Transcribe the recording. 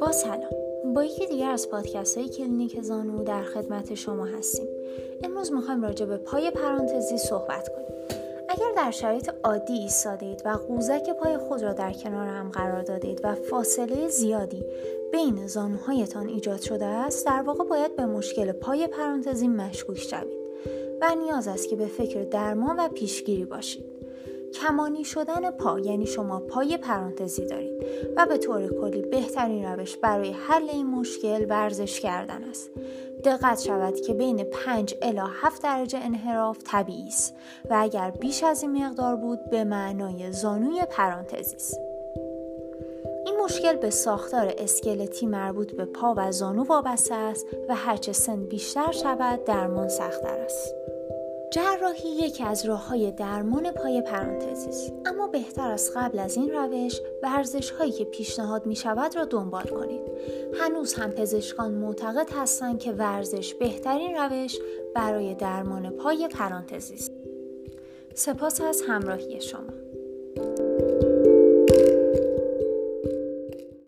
با سلام. با یکی دیگر از پادکست های کلینیک زانو در خدمت شما هستیم. امروز می‌خوایم راجع به پای پرانتزی صحبت کنیم. اگر در شرایط عادی ایستادید و قوزک پای خود را در کنار هم قرار دادید و فاصله زیادی بین زانوهایتان ایجاد شده است در واقع باید به مشکل پای پرانتزی مشکوک شوید و نیاز است که به فکر درمان و پیشگیری باشید. کمانی شدن پا یعنی شما پای پرانتزی دارید و به طور کلی بهترین روش برای حل این مشکل ورزش کردن است. دقت شود که بین 5 الی 7 درجه انحراف طبیعی است و اگر بیش از این مقدار بود به معنای زانوی پرانتزی است. این مشکل به ساختار اسکلتی مربوط به پا و زانو وابسته است و هرچه سن بیشتر شود درمان سختتر است. جراحی یکی از راه های درمان پای پرانتزی است اما بهتر است قبل از این روش ورزش هایی که پیشنهاد می شود را دنبال کنید. هنوز هم پزشکان معتقد هستند که ورزش بهترین روش برای درمان پای پرانتزی است سپاس از همراهی شما.